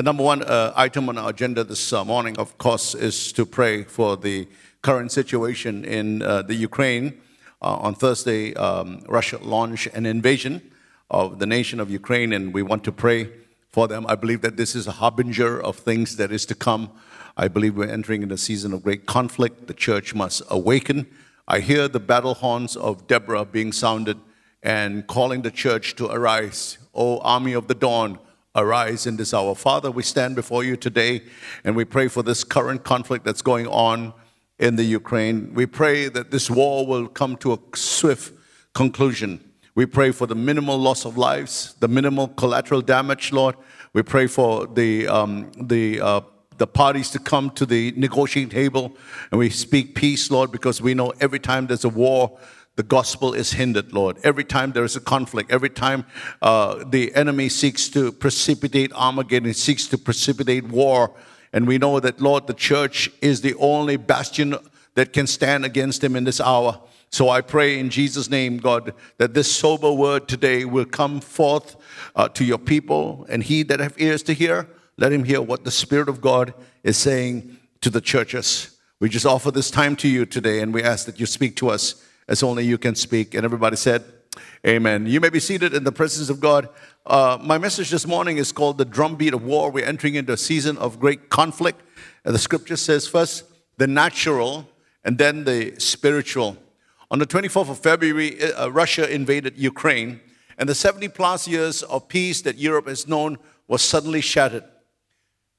The number one uh, item on our agenda this uh, morning, of course, is to pray for the current situation in uh, the Ukraine. Uh, on Thursday, um, Russia launched an invasion of the nation of Ukraine, and we want to pray for them. I believe that this is a harbinger of things that is to come. I believe we're entering in a season of great conflict. The church must awaken. I hear the battle horns of Deborah being sounded and calling the church to arise. O army of the dawn, arise in this hour. Father, we stand before you today and we pray for this current conflict that's going on in the Ukraine. We pray that this war will come to a swift conclusion. We pray for the minimal loss of lives, the minimal collateral damage, Lord. We pray for the, um, the, uh, the parties to come to the negotiating table and we speak peace, Lord, because we know every time there's a war, the gospel is hindered, Lord. Every time there is a conflict, every time uh, the enemy seeks to precipitate Armageddon, seeks to precipitate war, and we know that, Lord, the church is the only bastion that can stand against him in this hour. So I pray in Jesus' name, God, that this sober word today will come forth uh, to your people, and he that have ears to hear, let him hear what the Spirit of God is saying to the churches. We just offer this time to you today, and we ask that you speak to us as only you can speak. And everybody said, Amen. You may be seated in the presence of God. Uh, my message this morning is called The Drumbeat of War. We're entering into a season of great conflict. And the scripture says first the natural and then the spiritual. On the 24th of February, uh, Russia invaded Ukraine, and the 70 plus years of peace that Europe has known was suddenly shattered.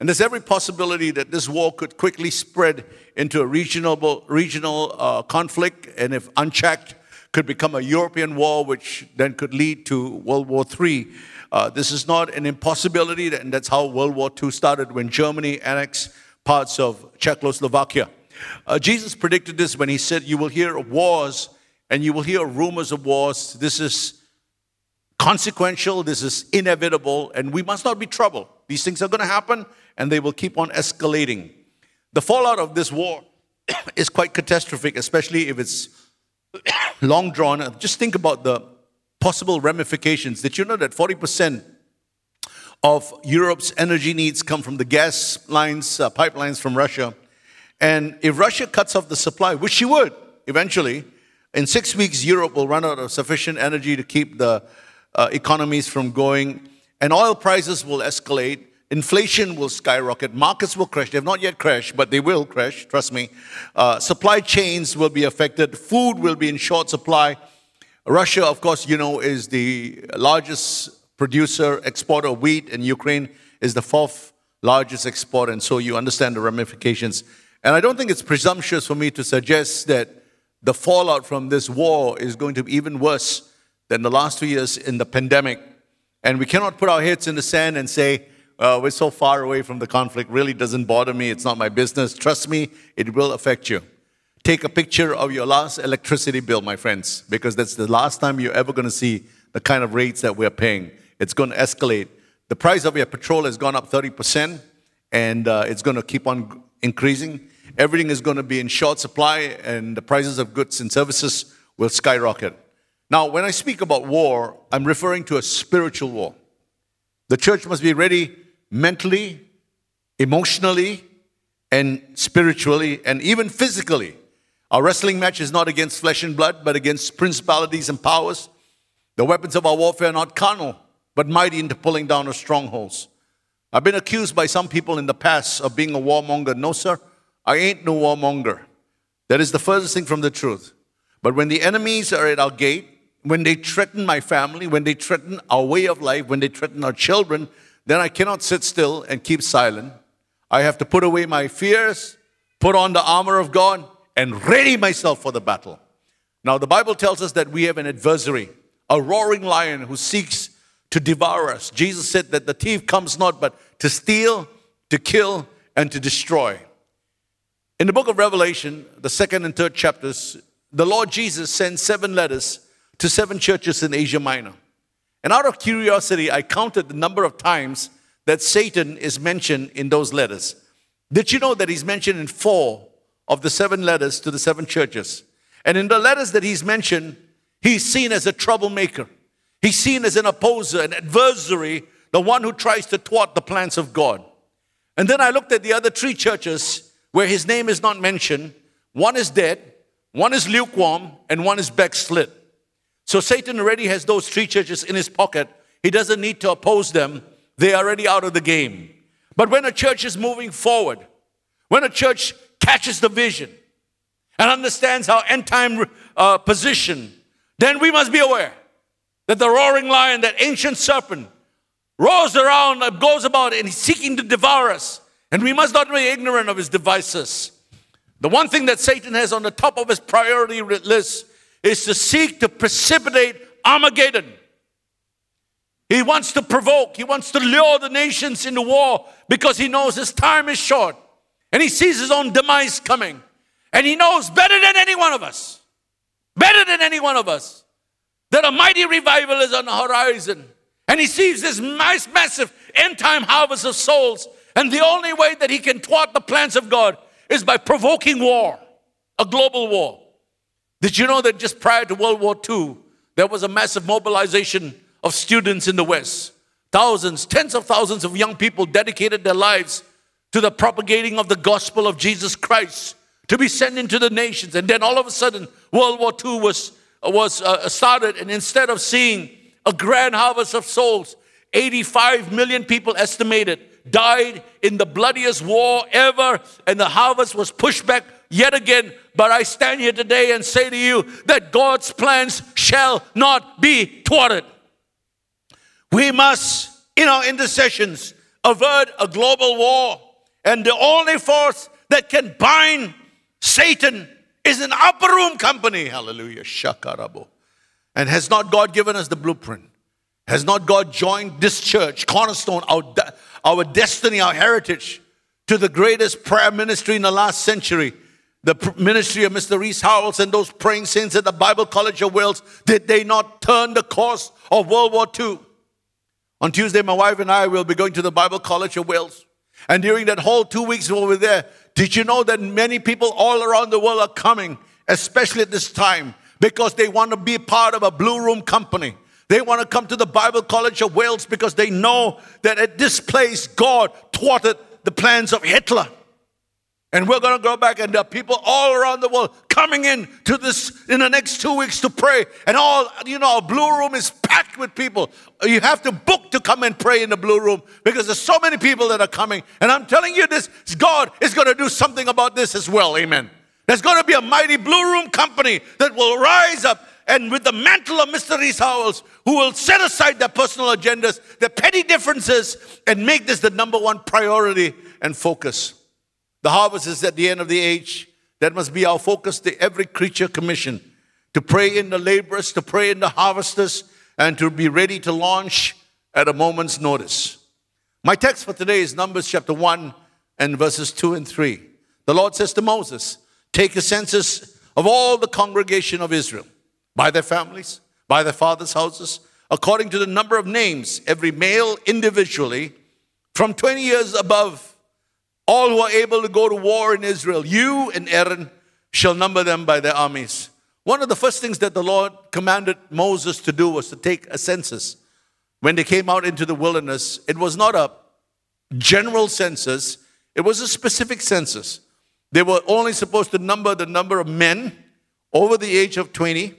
And there's every possibility that this war could quickly spread into a regional, regional uh, conflict, and if unchecked, could become a European war, which then could lead to World War III. Uh, this is not an impossibility, and that's how World War II started when Germany annexed parts of Czechoslovakia. Uh, Jesus predicted this when he said, You will hear of wars and you will hear rumors of wars. This is consequential, this is inevitable, and we must not be troubled. These things are going to happen and they will keep on escalating. The fallout of this war is quite catastrophic, especially if it's long drawn. Just think about the possible ramifications. Did you know that 40% of Europe's energy needs come from the gas lines, uh, pipelines from Russia? And if Russia cuts off the supply, which she would eventually, in six weeks, Europe will run out of sufficient energy to keep the uh, economies from going, and oil prices will escalate. Inflation will skyrocket. Markets will crash. They have not yet crashed, but they will crash, trust me. Uh, supply chains will be affected. Food will be in short supply. Russia, of course, you know, is the largest producer, exporter of wheat, and Ukraine is the fourth largest exporter, and so you understand the ramifications. And I don't think it's presumptuous for me to suggest that the fallout from this war is going to be even worse than the last two years in the pandemic. And we cannot put our heads in the sand and say, uh, we're so far away from the conflict, really doesn't bother me, it's not my business. Trust me, it will affect you. Take a picture of your last electricity bill, my friends, because that's the last time you're ever going to see the kind of rates that we're paying. It's going to escalate. The price of your petrol has gone up 30%, and uh, it's going to keep on increasing. Everything is going to be in short supply, and the prices of goods and services will skyrocket. Now, when I speak about war, I'm referring to a spiritual war. The church must be ready mentally, emotionally, and spiritually, and even physically. Our wrestling match is not against flesh and blood, but against principalities and powers. The weapons of our warfare are not carnal, but mighty into pulling down of strongholds. I've been accused by some people in the past of being a warmonger. No, sir. I ain't no warmonger. That is the furthest thing from the truth. But when the enemies are at our gate, when they threaten my family, when they threaten our way of life, when they threaten our children, then I cannot sit still and keep silent. I have to put away my fears, put on the armor of God, and ready myself for the battle. Now, the Bible tells us that we have an adversary, a roaring lion who seeks to devour us. Jesus said that the thief comes not but to steal, to kill, and to destroy. In the book of Revelation, the second and third chapters, the Lord Jesus sends seven letters to seven churches in Asia Minor. And out of curiosity, I counted the number of times that Satan is mentioned in those letters. Did you know that he's mentioned in four of the seven letters to the seven churches? And in the letters that he's mentioned, he's seen as a troublemaker. He's seen as an opposer, an adversary, the one who tries to thwart the plans of God. And then I looked at the other three churches where his name is not mentioned. One is dead, one is lukewarm, and one is backslid. So Satan already has those three churches in his pocket. He doesn't need to oppose them, they are already out of the game. But when a church is moving forward, when a church catches the vision and understands our end time uh, position, then we must be aware that the roaring lion, that ancient serpent, roars around, goes about, and he's seeking to devour us. And we must not be ignorant of his devices. The one thing that Satan has on the top of his priority list is to seek to precipitate Armageddon. He wants to provoke, he wants to lure the nations into war because he knows his time is short and he sees his own demise coming. And he knows better than any one of us, better than any one of us, that a mighty revival is on the horizon. And he sees this nice, massive end time harvest of souls. And the only way that he can thwart the plans of God is by provoking war, a global war. Did you know that just prior to World War II, there was a massive mobilization of students in the West? Thousands, tens of thousands of young people dedicated their lives to the propagating of the gospel of Jesus Christ to be sent into the nations. And then all of a sudden, World War II was, was uh, started. And instead of seeing a grand harvest of souls, 85 million people estimated died in the bloodiest war ever. And the harvest was pushed back yet again. But I stand here today and say to you that God's plans shall not be thwarted. We must, in our intercessions, avert a global war. And the only force that can bind Satan is an upper room company. Hallelujah. Shakarabo. And has not God given us the blueprint? Has not God joined this church, Cornerstone, our, our destiny, our heritage, to the greatest prayer ministry in the last century? The ministry of Mr. Rees Howells and those praying saints at the Bible College of Wales, did they not turn the course of World War II? On Tuesday, my wife and I will be going to the Bible College of Wales. And during that whole two weeks we were there, did you know that many people all around the world are coming, especially at this time, because they want to be part of a blue room company? They want to come to the Bible College of Wales because they know that at this place God thwarted the plans of Hitler. And we're going to go back, and there are people all around the world coming in to this in the next two weeks to pray. And all, you know, our blue room is packed with people. You have to book to come and pray in the blue room because there's so many people that are coming. And I'm telling you this, God is going to do something about this as well. Amen. There's going to be a mighty blue room company that will rise up and with the mantle of Mr. Rees Howells, who will set aside their personal agendas, their petty differences, and make this the number one priority and focus. The harvest is at the end of the age. That must be our focus, the every creature commission. To pray in the laborers, to pray in the harvesters, and to be ready to launch at a moment's notice. My text for today is Numbers chapter 1 and verses 2 and 3. The Lord says to Moses, Take a census of all the congregation of Israel, by their families, by their fathers' houses, according to the number of names, every male individually, from 20 years above all who are able to go to war in Israel, you and Aaron shall number them by their armies. One of the first things that the Lord commanded Moses to do was to take a census. When they came out into the wilderness, it was not a general census, it was a specific census. They were only supposed to number the number of men over the age of 20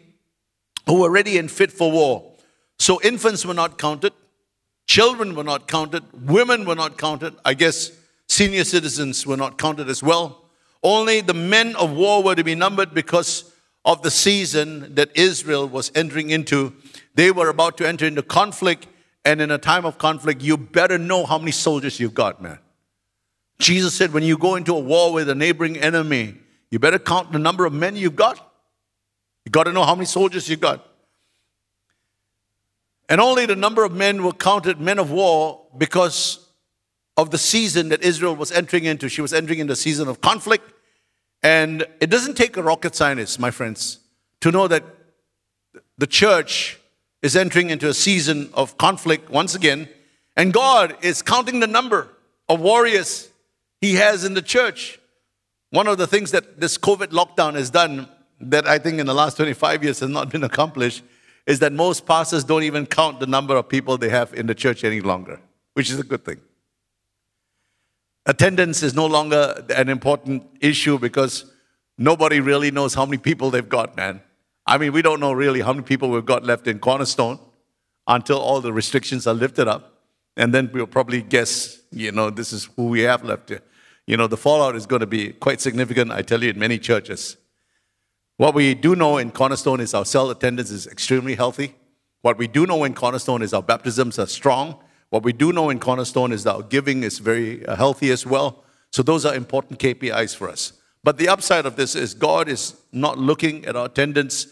who were ready and fit for war. So infants were not counted, children were not counted, women were not counted. I guess Senior citizens were not counted as well. Only the men of war were to be numbered because of the season that Israel was entering into. They were about to enter into conflict, and in a time of conflict, you better know how many soldiers you've got, man. Jesus said, when you go into a war with a neighboring enemy, you better count the number of men you've got. You got to know how many soldiers you've got. And only the number of men were counted men of war because of the season that Israel was entering into. She was entering into a season of conflict. And it doesn't take a rocket scientist, my friends, to know that the church is entering into a season of conflict once again. And God is counting the number of warriors He has in the church. One of the things that this COVID lockdown has done, that I think in the last 25 years has not been accomplished, is that most pastors don't even count the number of people they have in the church any longer, which is a good thing. Attendance is no longer an important issue because nobody really knows how many people they've got, man. I mean, we don't know really how many people we've got left in Cornerstone until all the restrictions are lifted up. And then we'll probably guess, you know, this is who we have left here. You know, the fallout is going to be quite significant, I tell you, in many churches. What we do know in Cornerstone is our cell attendance is extremely healthy. What we do know in Cornerstone is our baptisms are strong. What we do know in Cornerstone is that our giving is very uh, healthy as well. So those are important KPIs for us. But the upside of this is God is not looking at our attendance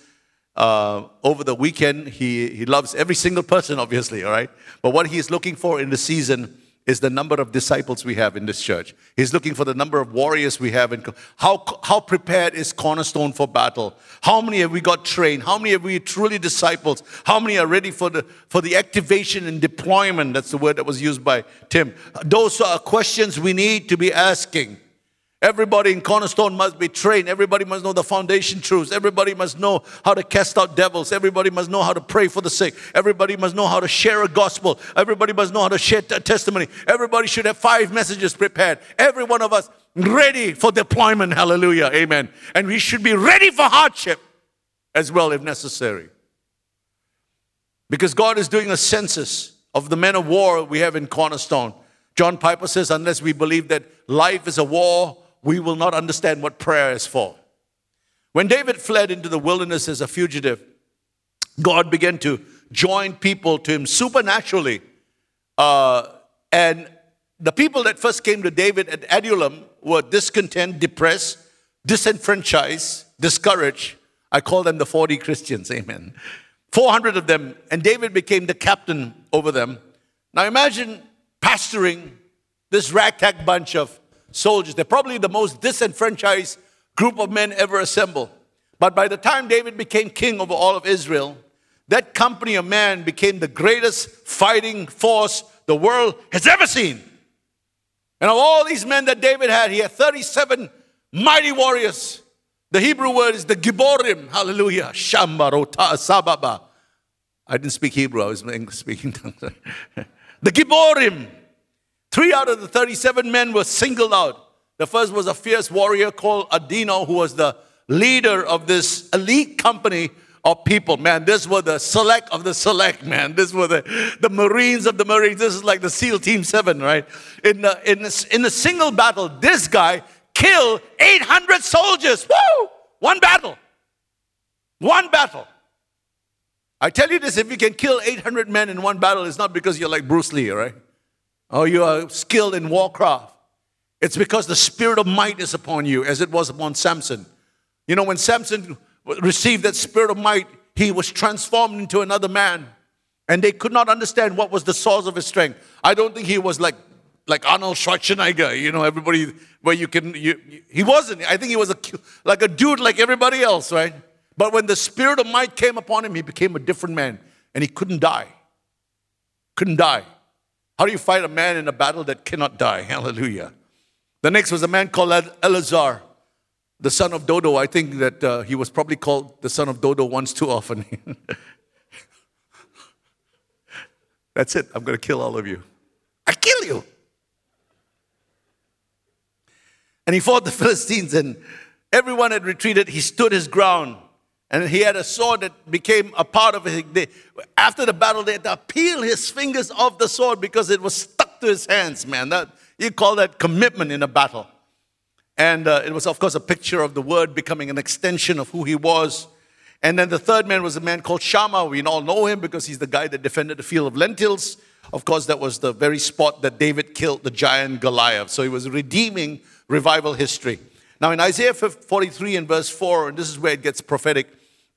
uh, over the weekend. He, he loves every single person, obviously, all right? But what he's looking for in the season is the number of disciples we have in this church. He's looking for the number of warriors we have. In, how, how prepared is Cornerstone for battle? How many have we got trained? How many have we truly disciples? How many are ready for the, for the activation and deployment? That's the word that was used by Tim. Those are questions we need to be asking. Everybody in Cornerstone must be trained. Everybody must know the foundation truths. Everybody must know how to cast out devils. Everybody must know how to pray for the sick. Everybody must know how to share a gospel. Everybody must know how to share a testimony. Everybody should have five messages prepared. Every one of us ready for deployment. Hallelujah. Amen. And we should be ready for hardship as well if necessary. Because God is doing a census of the men of war we have in Cornerstone. John Piper says, unless we believe that life is a war, we will not understand what prayer is for. When David fled into the wilderness as a fugitive, God began to join people to him supernaturally. Uh, and the people that first came to David at Adullam were discontent, depressed, disenfranchised, discouraged. I call them the 40 Christians, amen. 400 of them, and David became the captain over them. Now imagine pastoring this ragtag bunch of soldiers. They're probably the most disenfranchised group of men ever assembled. But by the time David became king over all of Israel, that company of men became the greatest fighting force the world has ever seen. And of all these men that David had, he had 37 mighty warriors. The Hebrew word is the Giborim. Hallelujah. Shambarota Sababa. I didn't speak Hebrew, I was speaking tongues. the Giborim. Three out of the 37 men were singled out. The first was a fierce warrior called Adino, who was the leader of this elite company of people. Man, this were the select of the select, man. This were the, the Marines of the Marines. This is like the SEAL Team 7, right? In, the, in, a, in a single battle, this guy killed 800 soldiers. Woo! One battle. One battle. I tell you this if you can kill 800 men in one battle, it's not because you're like Bruce Lee, right? Or you are skilled in warcraft. It's because the spirit of might is upon you, as it was upon Samson. You know, when Samson received that spirit of might, he was transformed into another man. And they could not understand what was the source of his strength. I don't think he was like like Arnold Schwarzenegger, you know, everybody where you can you, he wasn't. I think he was a like a dude like everybody else, right? But when the spirit of might came upon him, he became a different man and he couldn't die. Couldn't die. How do you fight a man in a battle that cannot die? Hallelujah. The next was a man called Eleazar, the son of Dodo. I think that uh, he was probably called the son of Dodo once too often. That's it. I'm going to kill all of you. I kill you. And he fought the Philistines, and everyone had retreated. He stood his ground. And he had a sword that became a part of it. They, after the battle, they had to peel his fingers off the sword because it was stuck to his hands, man. That, you call that commitment in a battle. And uh, it was, of course, a picture of the word becoming an extension of who he was. And then the third man was a man called Shammah. We all know him because he's the guy that defended the field of lentils. Of course, that was the very spot that David killed the giant Goliath. So he was redeeming revival history. Now, in Isaiah 43 and verse 4, and this is where it gets prophetic,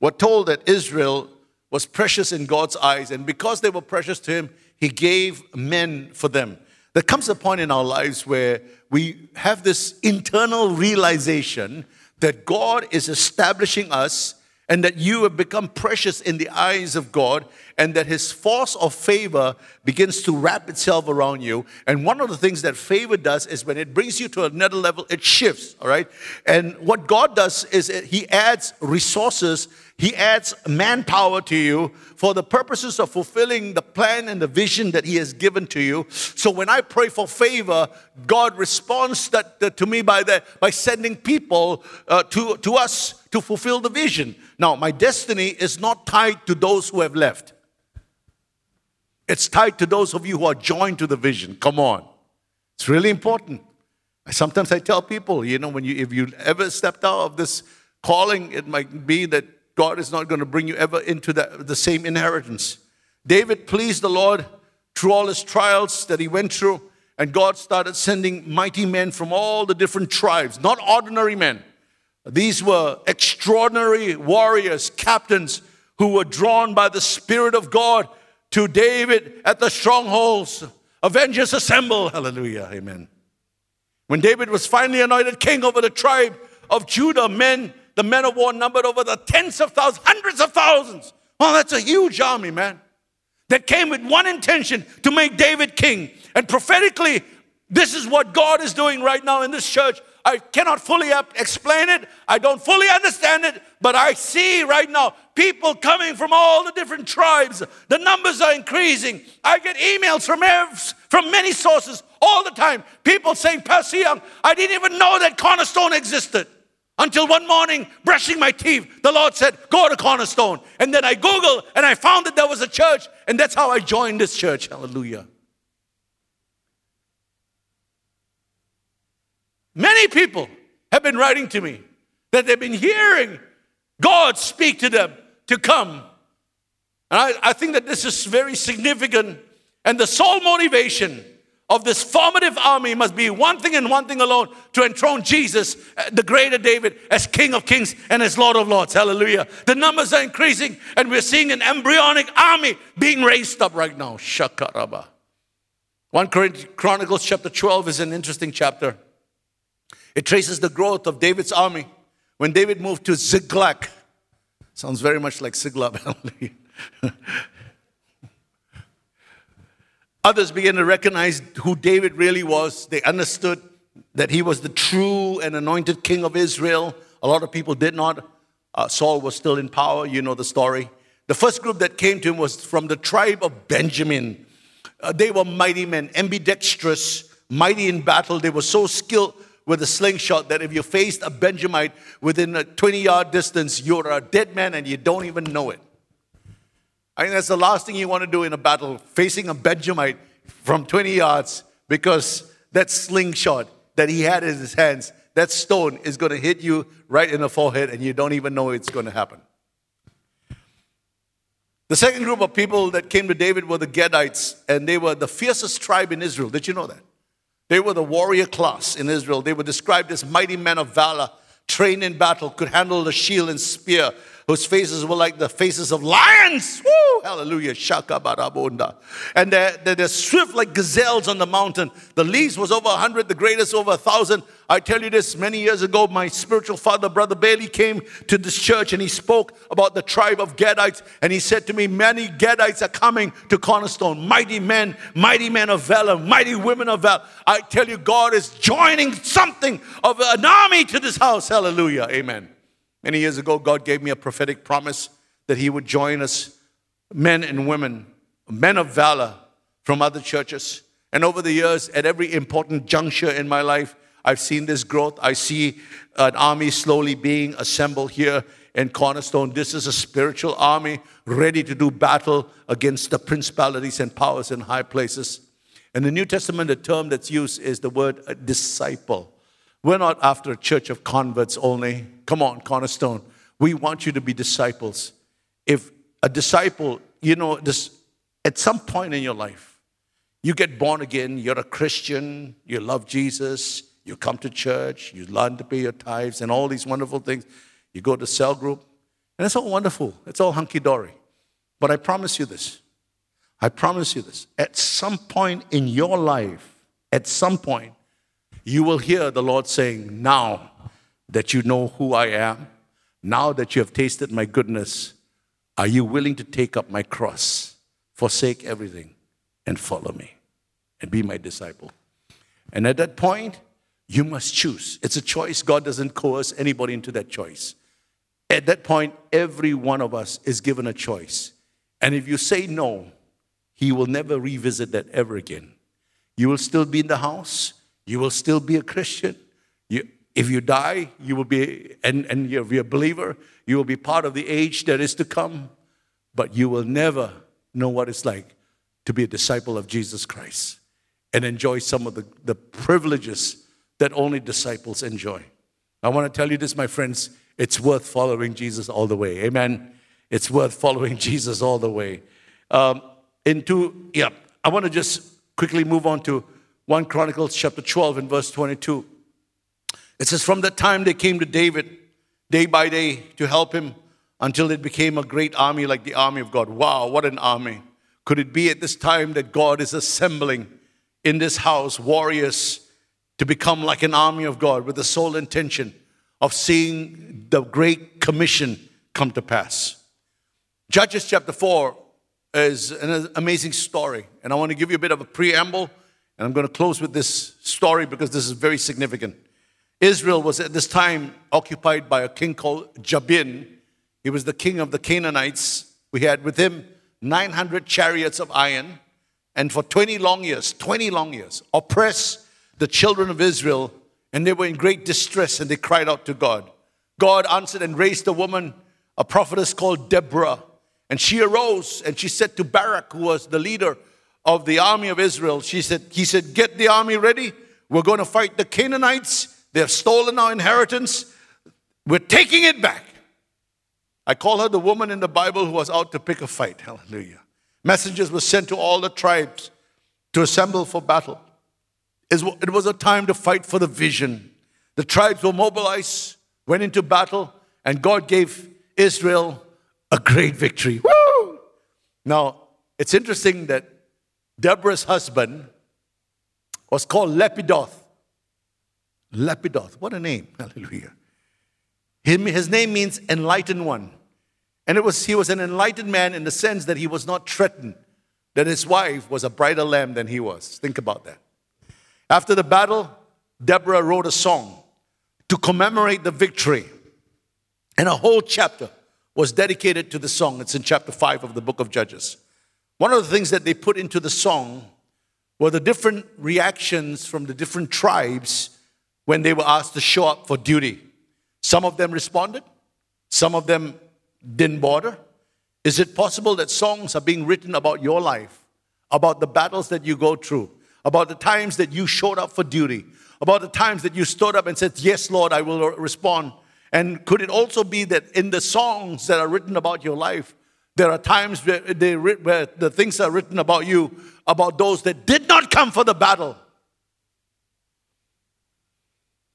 were told that Israel was precious in God's eyes, and because they were precious to Him, He gave men for them. There comes a point in our lives where we have this internal realization that God is establishing us and that you have become precious in the eyes of God, and that His force of favor begins to wrap itself around you. And one of the things that favor does is when it brings you to another level, it shifts, all right? And what God does is He adds resources He adds manpower to you for the purposes of fulfilling the plan and the vision that He has given to you. So when I pray for favor, God responds that, that to me by, by sending people uh, to, to us to fulfill the vision. Now, my destiny is not tied to those who have left. It's tied to those of you who are joined to the vision. Come on. It's really important. Sometimes I tell people, you know, when you if you ever stepped out of this calling, it might be that God is not going to bring you ever into the, the same inheritance. David pleased the Lord through all his trials that he went through, and God started sending mighty men from all the different tribes, not ordinary men. These were extraordinary warriors, captains who were drawn by the Spirit of God to David at the strongholds. Avengers assemble. Hallelujah. Amen. When David was finally anointed king over the tribe of Judah, men the men of war numbered over the tens of thousands, hundreds of thousands. Oh, that's a huge army, man. That came with one intention to make David king. And prophetically, this is what God is doing right now in this church. I cannot fully explain it. I don't fully understand it, but I see right now people coming from all the different tribes. The numbers are increasing. I get emails from from many sources all the time. People saying, Pastor Young, I didn't even know that Cornerstone existed. Until one morning, brushing my teeth, the Lord said, Go to Cornerstone. And then I Googled and I found that there was a church, and that's how I joined this church. Hallelujah. Many people have been writing to me that they've been hearing God speak to them to come. And I, I think that this is very significant. And the sole motivation of this formative army must be one thing and one thing alone to enthrone Jesus, uh, the greater David, as King of Kings and as Lord of Lords. Hallelujah. The numbers are increasing, and we're seeing an embryonic army being raised up right now. Shakaraba. 1 Chronicles chapter 12 is an interesting chapter. It traces the growth of David's army when David moved to Ziklag. Sounds very much like Ziklag. Others began to recognize who David really was. They understood that he was the true and anointed king of Israel. A lot of people did not. Uh, Saul was still in power. You know the story. The first group that came to him was from the tribe of Benjamin. Uh, they were mighty men, ambidextrous, mighty in battle. They were so skilled with a slingshot that if you faced a Benjamite within a 20 yard distance, you're a dead man and you don't even know it. I think that's the last thing you want to do in a battle, facing a Benjamite from 20 yards, because that slingshot that he had in his hands, that stone is going to hit you right in the forehead and you don't even know it's going to happen. The second group of people that came to David were the Gadites, and they were the fiercest tribe in Israel. Did you know that? They were the warrior class in Israel. They were described as mighty men of valor, trained in battle, could handle the shield and spear, whose faces were like the faces of lions. Woo! Hallelujah. Shaka barabunda. And they're, they're, they're, swift like gazelles on the mountain. The least was over a 100, the greatest over a 1,000. I tell you this, many years ago, my spiritual father, Brother Bailey, came to this church and he spoke about the tribe of Gadites. And he said to me, Many Gadites are coming to Cornerstone. Mighty men, mighty men of valor, mighty women of valor. I tell you, God is joining something of an army to this house. Hallelujah. Amen. Many years ago, God gave me a prophetic promise that He would join us, men and women, men of valor from other churches. And over the years, at every important juncture in my life, I've seen this growth. I see an army slowly being assembled here in Cornerstone. This is a spiritual army ready to do battle against the principalities and powers in high places. In the New Testament, the term that's used is the word disciple. We're not after a church of converts only. Come on, Cornerstone. We want you to be disciples. If a disciple, you know, this, at some point in your life, you get born again, you're a Christian, you love Jesus, you come to church, you learn to pay your tithes and all these wonderful things. You go to cell group, and it's all wonderful. It's all hunky dory. But I promise you this. I promise you this. At some point in your life, at some point, you will hear the Lord saying, Now that you know who I am, now that you have tasted my goodness, are you willing to take up my cross, forsake everything, and follow me and be my disciple? And at that point, you must choose. It's a choice. God doesn't coerce anybody into that choice. At that point, every one of us is given a choice. And if you say no, he will never revisit that ever again. You will still be in the house, you will still be a Christian. You, if you die, you will be, and, and you're, a believer, you will be part of the age that is to come, but you will never know what it's like to be a disciple of Jesus Christ and enjoy some of the, the privileges that only disciples enjoy. I want to tell you this, my friends, it's worth following Jesus all the way. Amen. It's worth following Jesus all the way. Um, into, yeah, I want to just quickly move on to 1 Chronicles chapter 12 and verse 22. It says, From that time they came to David day by day to help him until it became a great army like the army of God. Wow, what an army. Could it be at this time that God is assembling in this house warriors to become like an army of God with the sole intention of seeing the great commission come to pass? Judges chapter 4 is an amazing story, and I want to give you a bit of a preamble, and I'm going to close with this story because this is very significant. Israel was at this time occupied by a king called Jabin. He was the king of the Canaanites. We had with him 900 chariots of iron, and for 20 long years, 20 long years, oppressed the children of Israel, and they were in great distress, and they cried out to God. God answered and raised a woman, a prophetess called Deborah, and she arose and she said to Barak, who was the leader of the army of Israel, she said, he said, get the army ready. We're going to fight the Canaanites. They have stolen our inheritance. We're taking it back. I call her the woman in the Bible who was out to pick a fight. Hallelujah. Messengers were sent to all the tribes to assemble for battle. It was a time to fight for the vision. The tribes were mobilized, went into battle, and God gave Israel a great victory. Woo! Now, it's interesting that Deborah's husband was called Lepidoth. Lepidoth, what a name. Hallelujah. His name means enlightened one. And it was, he was an enlightened man in the sense that he was not threatened, that his wife was a brighter lamb than he was. Think about that. After the battle, Deborah wrote a song to commemorate the victory. And a whole chapter was dedicated to the song. It's in chapter 5 of the book of Judges. One of the things that they put into the song were the different reactions from the different tribes when they were asked to show up for duty. Some of them responded, some of them didn't bother. Is it possible that songs are being written about your life, about the battles that you go through, about the times that you showed up for duty, about the times that you stood up and said, Yes, Lord, I will respond? And could it also be that in the songs that are written about your life, there are times where, they, where the things are written about you, about those that did not come for the battle?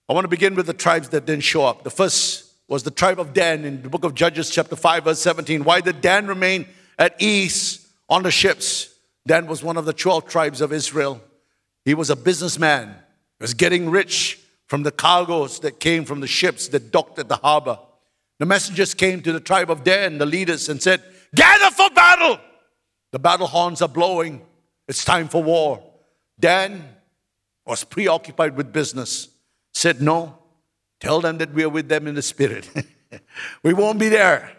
I want to begin with the tribes that didn't show up. The first was the tribe of Dan in the book of Judges, chapter 5, verse 17. Why did Dan remain at ease on the ships? Dan was one of the 12 tribes of Israel. He was a businessman, he was getting rich from the cargoes that came from the ships that docked at the harbor. The messengers came to the tribe of Dan, the leaders, and said, Gather for battle! The battle horns are blowing. It's time for war. Dan was preoccupied with business said, No, tell them that we are with them in the spirit. we won't be there.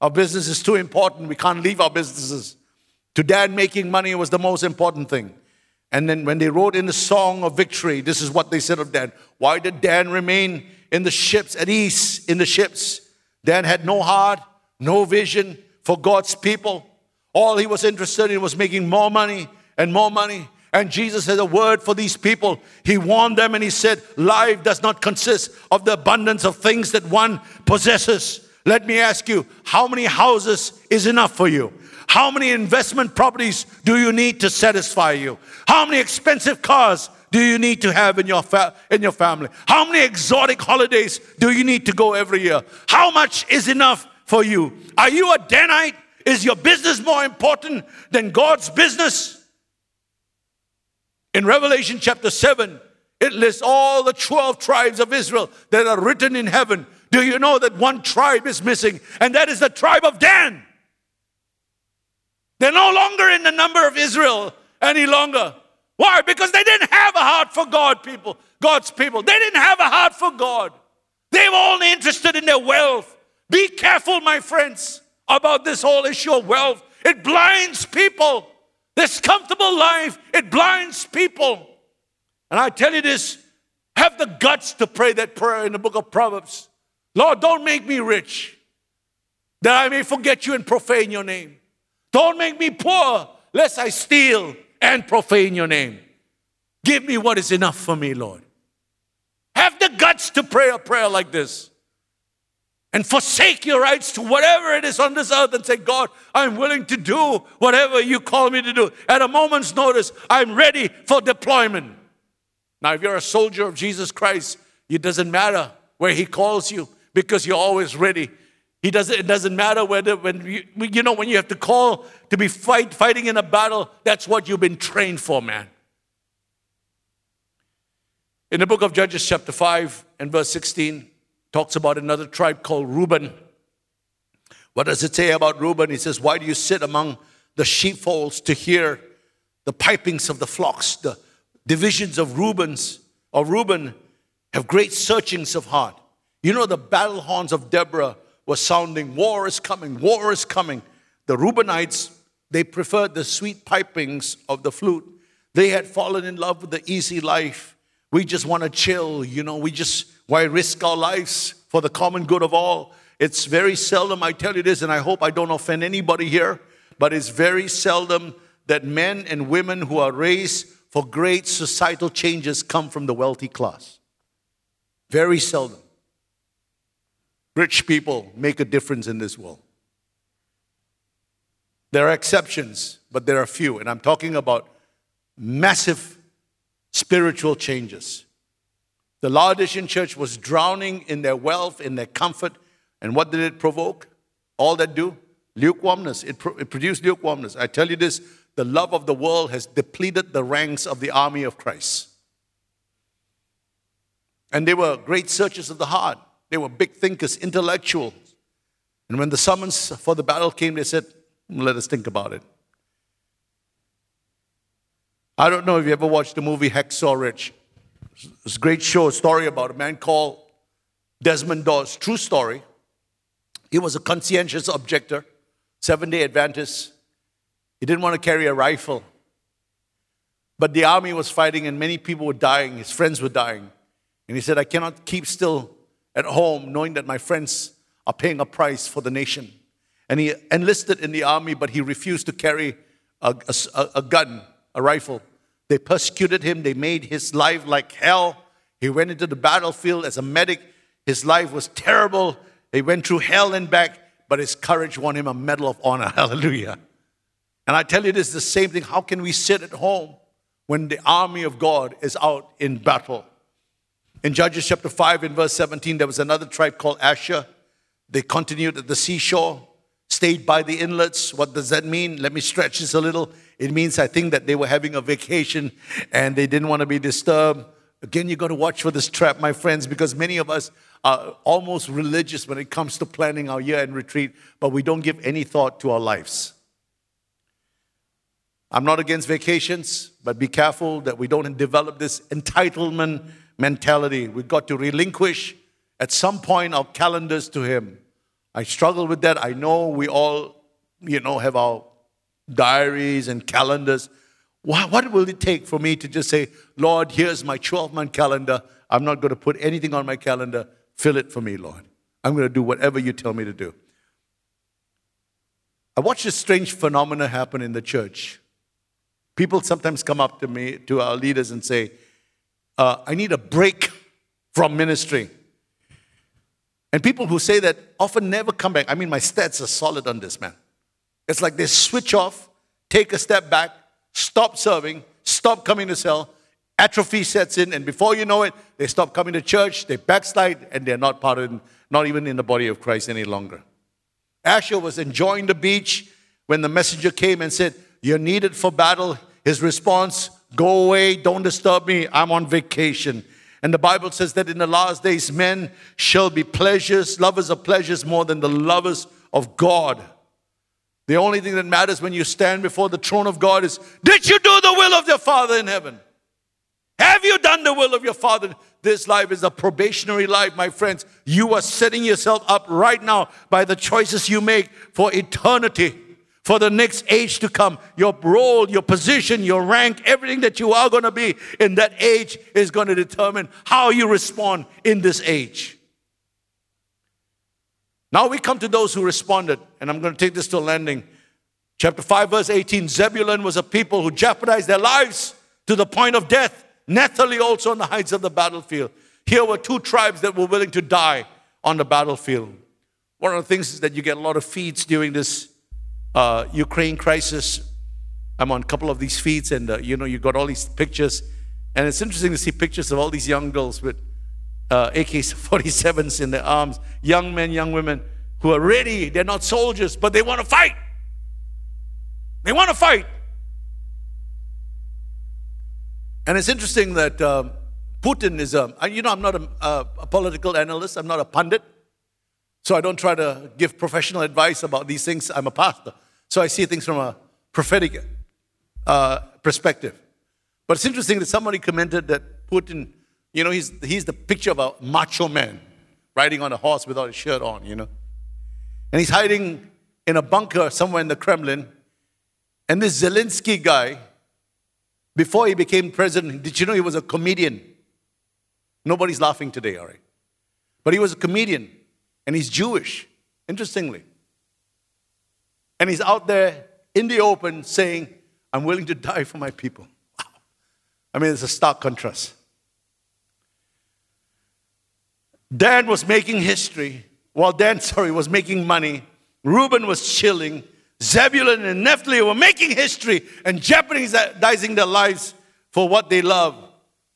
Our business is too important. We can't leave our businesses. To Dan, making money was the most important thing. And then when they wrote in the song of victory, this is what they said of Dan. Why did Dan remain in the ships, at ease in the ships? Dan had no heart, no vision for God's people. All he was interested in was making more money and more money and Jesus has a word for these people. He warned them and he said, Life does not consist of the abundance of things that one possesses. Let me ask you, how many houses is enough for you? How many investment properties do you need to satisfy you? How many expensive cars do you need to have in your, fa- in your family? How many exotic holidays do you need to go every year? How much is enough for you? Are you a Danite? Is your business more important than God's business? In Revelation chapter 7, it lists all the 12 tribes of Israel that are written in heaven. Do you know that one tribe is missing? And that is the tribe of Dan. They're no longer in the number of Israel any longer. Why? Because they didn't have a heart for God, people, God's people. They didn't have a heart for God. They were only interested in their wealth. Be careful, my friends, about this whole issue of wealth. It blinds people. This comfortable life, it blinds people. And I tell you this have the guts to pray that prayer in the book of Proverbs. Lord, don't make me rich that I may forget you and profane your name. Don't make me poor lest I steal and profane your name. Give me what is enough for me, Lord. Have the guts to pray a prayer like this and forsake your rights to whatever it is on this earth and say, God, I'm willing to do whatever you call me to do. At a moment's notice, I'm ready for deployment. Now, if you're a soldier of Jesus Christ, it doesn't matter where He calls you because you're always ready. He doesn't, it doesn't matter whether when you, you know when you have to call to be fight, fighting in a battle, that's what you've been trained for, man. In the book of Judges, chapter 5 and verse 16, talks about another tribe called Reuben. What does it say about Reuben? He says, Why do you sit among the sheepfolds to hear the pipings of the flocks, the divisions of Reuben's or Reuben have great searchings of heart. You know, the battle horns of Deborah were sounding, war is coming, war is coming. The Reubenites, they preferred the sweet pipings of the flute. They had fallen in love with the easy life. We just want to chill, you know, we just, why risk our lives for the common good of all? It's very seldom, I tell you this, and I hope I don't offend anybody here, but it's very seldom that men and women who are raised for great societal changes come from the wealthy class. Very seldom. Rich people make a difference in this world. There are exceptions, but there are few. And I'm talking about massive spiritual changes. The Laodicean church was drowning in their wealth, in their comfort. And what did it provoke? All that do? Lukewarmness. It, pro- it produced lukewarmness. I tell you this the love of the world has depleted the ranks of the army of Christ. And they were great searchers of the heart. They were big thinkers, intellectuals. And when the summons for the battle came, they said, hmm, Let us think about it. I don't know if you ever watched the movie Hacksaw Ridge. A great show, story about a man called Desmond Doss. True story. He was a conscientious objector, seven day Adventist. He didn't want to carry a rifle. But the army was fighting and many people were dying. His friends were dying. And he said, I cannot keep still at home knowing that my friends are paying a price for the nation. And he enlisted in the army, but he refused to carry a, a, a gun, a rifle. They persecuted him, they made his life like hell. He went into the battlefield as a medic. His life was terrible. He went through hell and back, but his courage won him a Medal of Honor. Hallelujah. And I tell you this is the same thing. How can we sit at home when the army of God is out in battle? In Judges chapter 5 in verse 17, there was another tribe called Asher. They continued at the seashore, stayed by the inlets. What does that mean? Let me stretch this a little. It means I think that they were having a vacation and they didn't want to be disturbed. Again, you got to watch for this trap, my friends, because many of us are almost religious when it comes to planning our year end retreat, but we don't give any thought to our lives. I'm not against vacations, but be careful that we don't develop this entitlement mentality. We've got to relinquish at some point our calendars to Him. I struggle with that. I know we all, you know, have our diaries and calendars. What, will it take for me to just say, Lord, here's my 12 month calendar. I'm not going to put anything on my calendar. Fill it for me, Lord. I'm going to do whatever you tell me to do. I watched this strange phenomenon happen in the church. People sometimes come up to me, to our leaders, and say, uh, I need a break from ministry. And people who say that often never come back. I mean, my stats are solid on this, man. It's like they switch off, take a step back, stop serving, stop coming to cell, atrophy sets in, and before you know it, they stop coming to church, they backslide, and they're not part of, not even in the body of Christ any longer. Asher was enjoying the beach when the messenger came and said, You're needed for battle. His response, Go away, don't disturb me, I'm on vacation. And the Bible says that in the last days, men shall be pleasures, lovers of pleasures more than the lovers of God. The only thing that matters when you stand before the throne of God is Did you do the will of your Father in heaven? Have you done the will of your Father? this life is a probationary life, my friends. You are setting yourself up right now by the choices you make for eternity, for the next age to come. Your role, your position, your rank, everything that you are going to be in that age is going to determine how you respond in this age. Now we come to those who responded, and I'm going to take this to a landing. Chapter 5, verse 18 Zebulun was a people who jeopardized their lives to the point of death. Naphtali also on the heights of the battlefield. Here were two tribes that were willing to die on the battlefield. One of the things is that you get a lot of feeds during this uh, Ukraine crisis. I'm on a couple of these feeds, and uh, you know, you got all these pictures, and it's interesting to see pictures of all these young girls with uh, AK 47s in their arms, young men, young women who are ready. They're not soldiers, but they want to fight. They want to fight. And it's interesting that um, Putin is a, you know, I'm not a, a, a political analyst, I'm not a pundit. So I don't try to give professional advice about these things. I'm a pastor. So I see things from a prophetic uh, perspective. But it's interesting that somebody commented that Putin, you know, he's, he's the picture of a macho man riding on a horse without a shirt on, you know. And he's hiding in a bunker somewhere in the Kremlin. And this Zelensky guy, before he became president, did you know he was a comedian? Nobody's laughing today, all right? But he was a comedian, and he's Jewish, interestingly. And he's out there in the open saying, I'm willing to die for my people. Wow. I mean, it's a stark contrast. Dan was making history. While Dan, sorry, was making money, Reuben was chilling Zebulun and Naphtali were making history and jeopardizing their lives for what they love.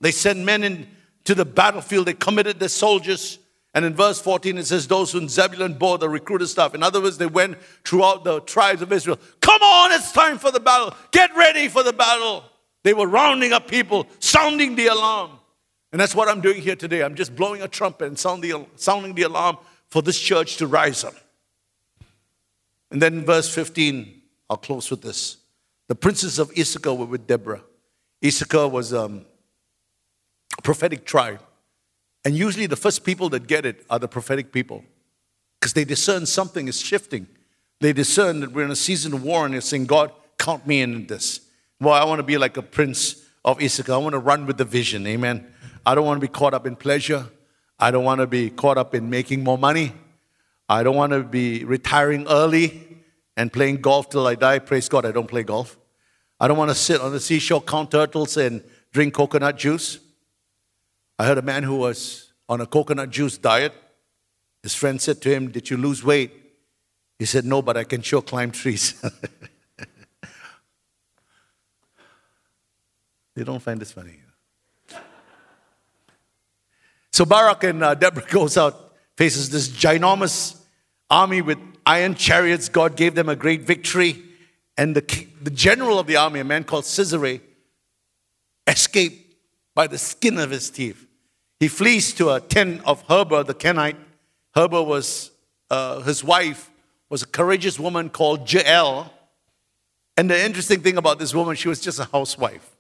They sent men into the battlefield, they committed their soldiers. And in verse 14, it says, Those who in Zebulun bore the recruiter stuff. In other words, they went throughout the tribes of Israel. Come on, it's time for the battle. Get ready for the battle. They were rounding up people, sounding the alarm. And that's what I'm doing here today. I'm just blowing a trumpet and sounding the, sounding the alarm for this church to rise up. And then verse 15, I'll close with this. The princes of Issachar were with Deborah. Issachar was um, a prophetic tribe. And usually the first people that get it are the prophetic people because they discern something is shifting. They discern that we're in a season of war and they're saying, God, count me in this. Well, I want to be like a prince of Issachar. I want to run with the vision. Amen. I don't want to be caught up in pleasure. I don't want to be caught up in making more money. I don't want to be retiring early and playing golf till I die. Praise God, I don't play golf. I don't want to sit on the seashore, count turtles, and drink coconut juice. I heard a man who was on a coconut juice diet. His friend said to him, Did you lose weight? He said, No, but I can sure climb trees. they don't find this funny. So Barak and uh, Deborah goes out, faces this ginormous army with iron chariots. God gave them a great victory. And the, the general of the army, a man called Sisera, escaped by the skin of his teeth. He flees to a tent of Heber the Kenite. Heber was, uh, his wife was a courageous woman called Jael. And the interesting thing about this woman, she was just a housewife.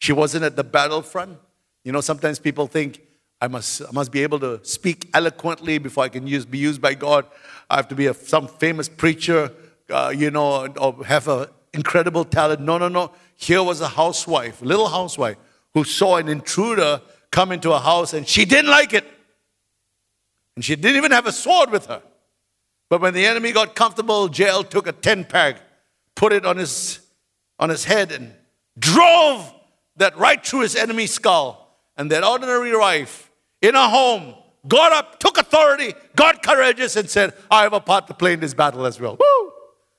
She wasn't at the battlefront. You know, sometimes people think I must, I must be able to speak eloquently before I can use, be used by God. I have to be a, some famous preacher, uh, you know, or have an incredible talent. No, no, no. Here was a housewife, little housewife, who saw an intruder come into a house and she didn't like it. And she didn't even have a sword with her. But when the enemy got comfortable, Jael took a 10 peg, put it on his, on his head, and drove that right through his enemy's skull. And that ordinary wife in a home got up, took authority, got courageous, and said, I have a part to play in this battle as well. Woo!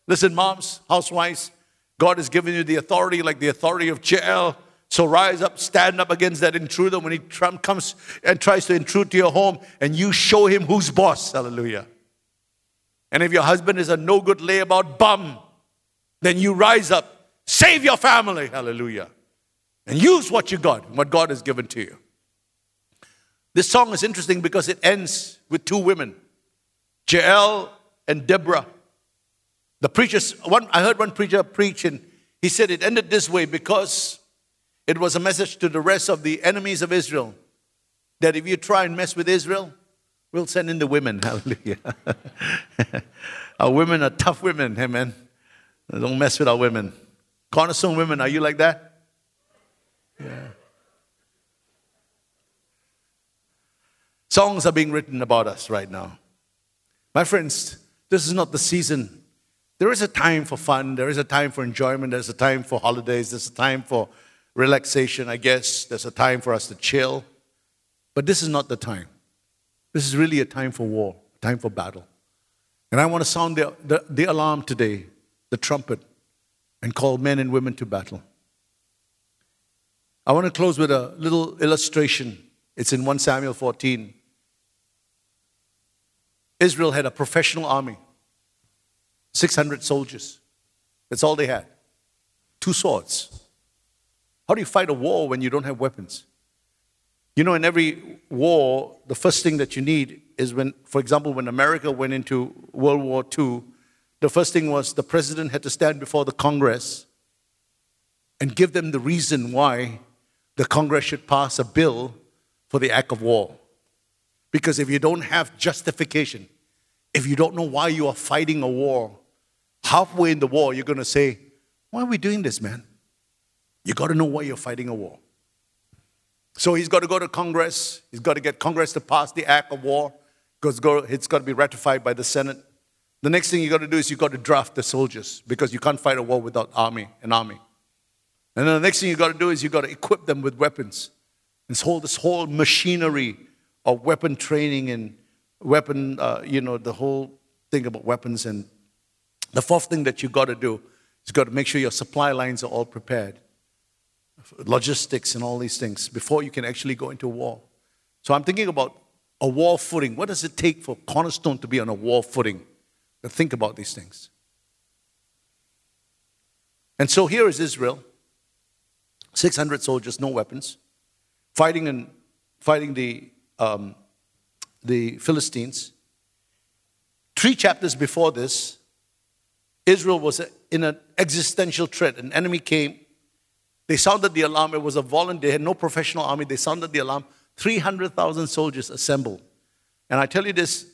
Listen, moms, housewives, God has given you the authority like the authority of Jael. So rise up, stand up against that intruder when he comes and tries to intrude to your home, and you show him who's boss. Hallelujah. And if your husband is a no good layabout bum, then you rise up, save your family. Hallelujah and use what you got, what God has given to you. This song is interesting because it ends with two women, Jael and Deborah. The preachers, one, I heard one preacher preach, and he said it ended this way because it was a message to the rest of the enemies of Israel. that if you try and mess with Israel, we'll send in the women. Hallelujah. our women are tough women. Amen. Don't mess with our women. Cornerstone women, are you like that? Yeah. Songs are being written about us right now. My friends, this is not the season. There is a time for fun, there is a time for enjoyment, there's a time for holidays, there's a time for relaxation, I guess. There's a time for us to chill. But this is not the time. This is really a time for war, a time for battle. And I want to sound the, the, the alarm today, the trumpet, and call men and women to battle. I want to close with a little illustration. It's in 1 Samuel 14. Israel had a professional army, 600 soldiers. That's all they had. Two swords. How do you fight a war when you don't have weapons? You know, in every war, the first thing that you need is when, for example, when America went into World War II, the first thing was the president had to stand before the Congress and give them the reason why the Congress should pass a bill for the act of war. Because if you don't have justification, if you don't know why you are fighting a war, halfway in the war, you're going to say, Why are we doing this, man? You got to know why you're fighting a war. So he's got to go to Congress. He's got to get Congress to pass the act of war because it's got to be ratified by the Senate. The next thing you got to do is you got to draft the soldiers because you can't fight a war without army, an army. And then the next thing you got to do is you got to equip them with weapons. This whole, this whole machinery of weapon training and weapon, uh, you know, the whole thing about weapons. And the fourth thing that you got to do is you got to make sure your supply lines are all prepared, logistics and all these things before you can actually go into war. So I'm thinking about a war footing. What does it take for Cornerstone to be on a war footing? But Think about these things. And so here is Israel 600 soldiers, no weapons fighting, and, fighting the, um, the Philistines. Three chapters before this, Israel was in an existential threat. An enemy came. They sounded the alarm. It was a volunteer. They had no professional army. They sounded the alarm. 300,000 soldiers assembled. And I tell you this,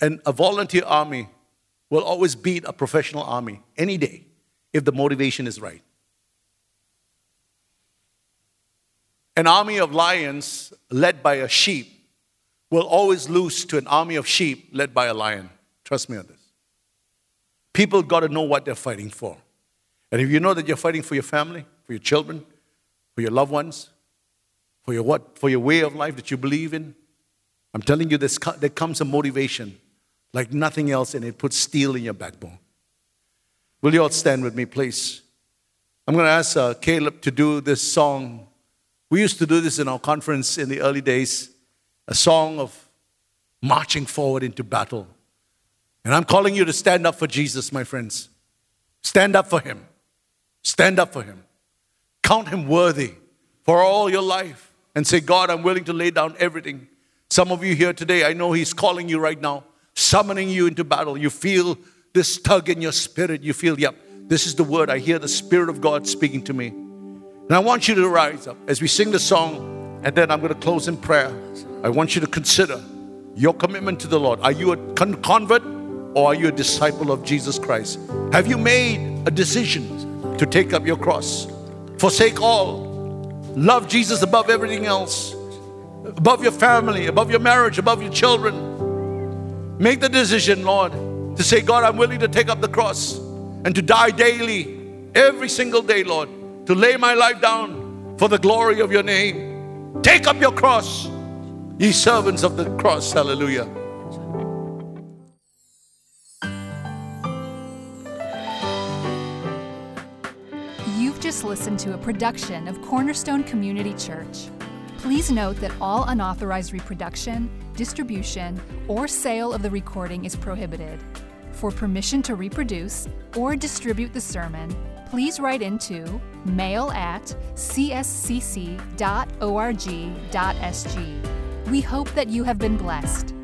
and a volunteer army will always beat a professional army any day if the motivation is right. An army of lions led by a sheep will always lose to an army of sheep led by a lion. Trust me on this. People got to know what they're fighting for. And if you know that you're fighting for your family, for your children, for your loved ones, for your what, for your way of life that you believe in, I'm telling you, this, there comes a motivation like nothing else, and it puts steel in your backbone. Will you all stand with me, please? I'm going to ask uh, Caleb to do this song we used to do this in our conference in the early days, a song of marching forward into battle. And I'm calling you to stand up for Jesus, my friends. Stand up for him. Stand up for him. Count him worthy for all your life and say, God, I'm willing to lay down everything. Some of you here today, I know he's calling you right now, summoning you into battle. You feel this tug in your spirit. You feel, yep, this is the word. I hear the Spirit of God speaking to me. And I want you to rise up as we sing the song, and then I'm going to close in prayer. I want you to consider your commitment to the Lord. Are you a convert or are you a disciple of Jesus Christ? Have you made a decision to take up your cross? Forsake all. Love Jesus above everything else, above your family, above your marriage, above your children. Make the decision, Lord, to say, God, I'm willing to take up the cross and to die daily, every single day, Lord to lay my life down for the glory of your name. Take up your cross, ye servants of the cross. Hallelujah. Just listened to a production of Cornerstone Community Church. Please note that all unauthorized reproduction, distribution, or sale of the recording is prohibited. For permission to reproduce or distribute the sermon, please write into mail at cscc.org.sg. We hope that you have been blessed.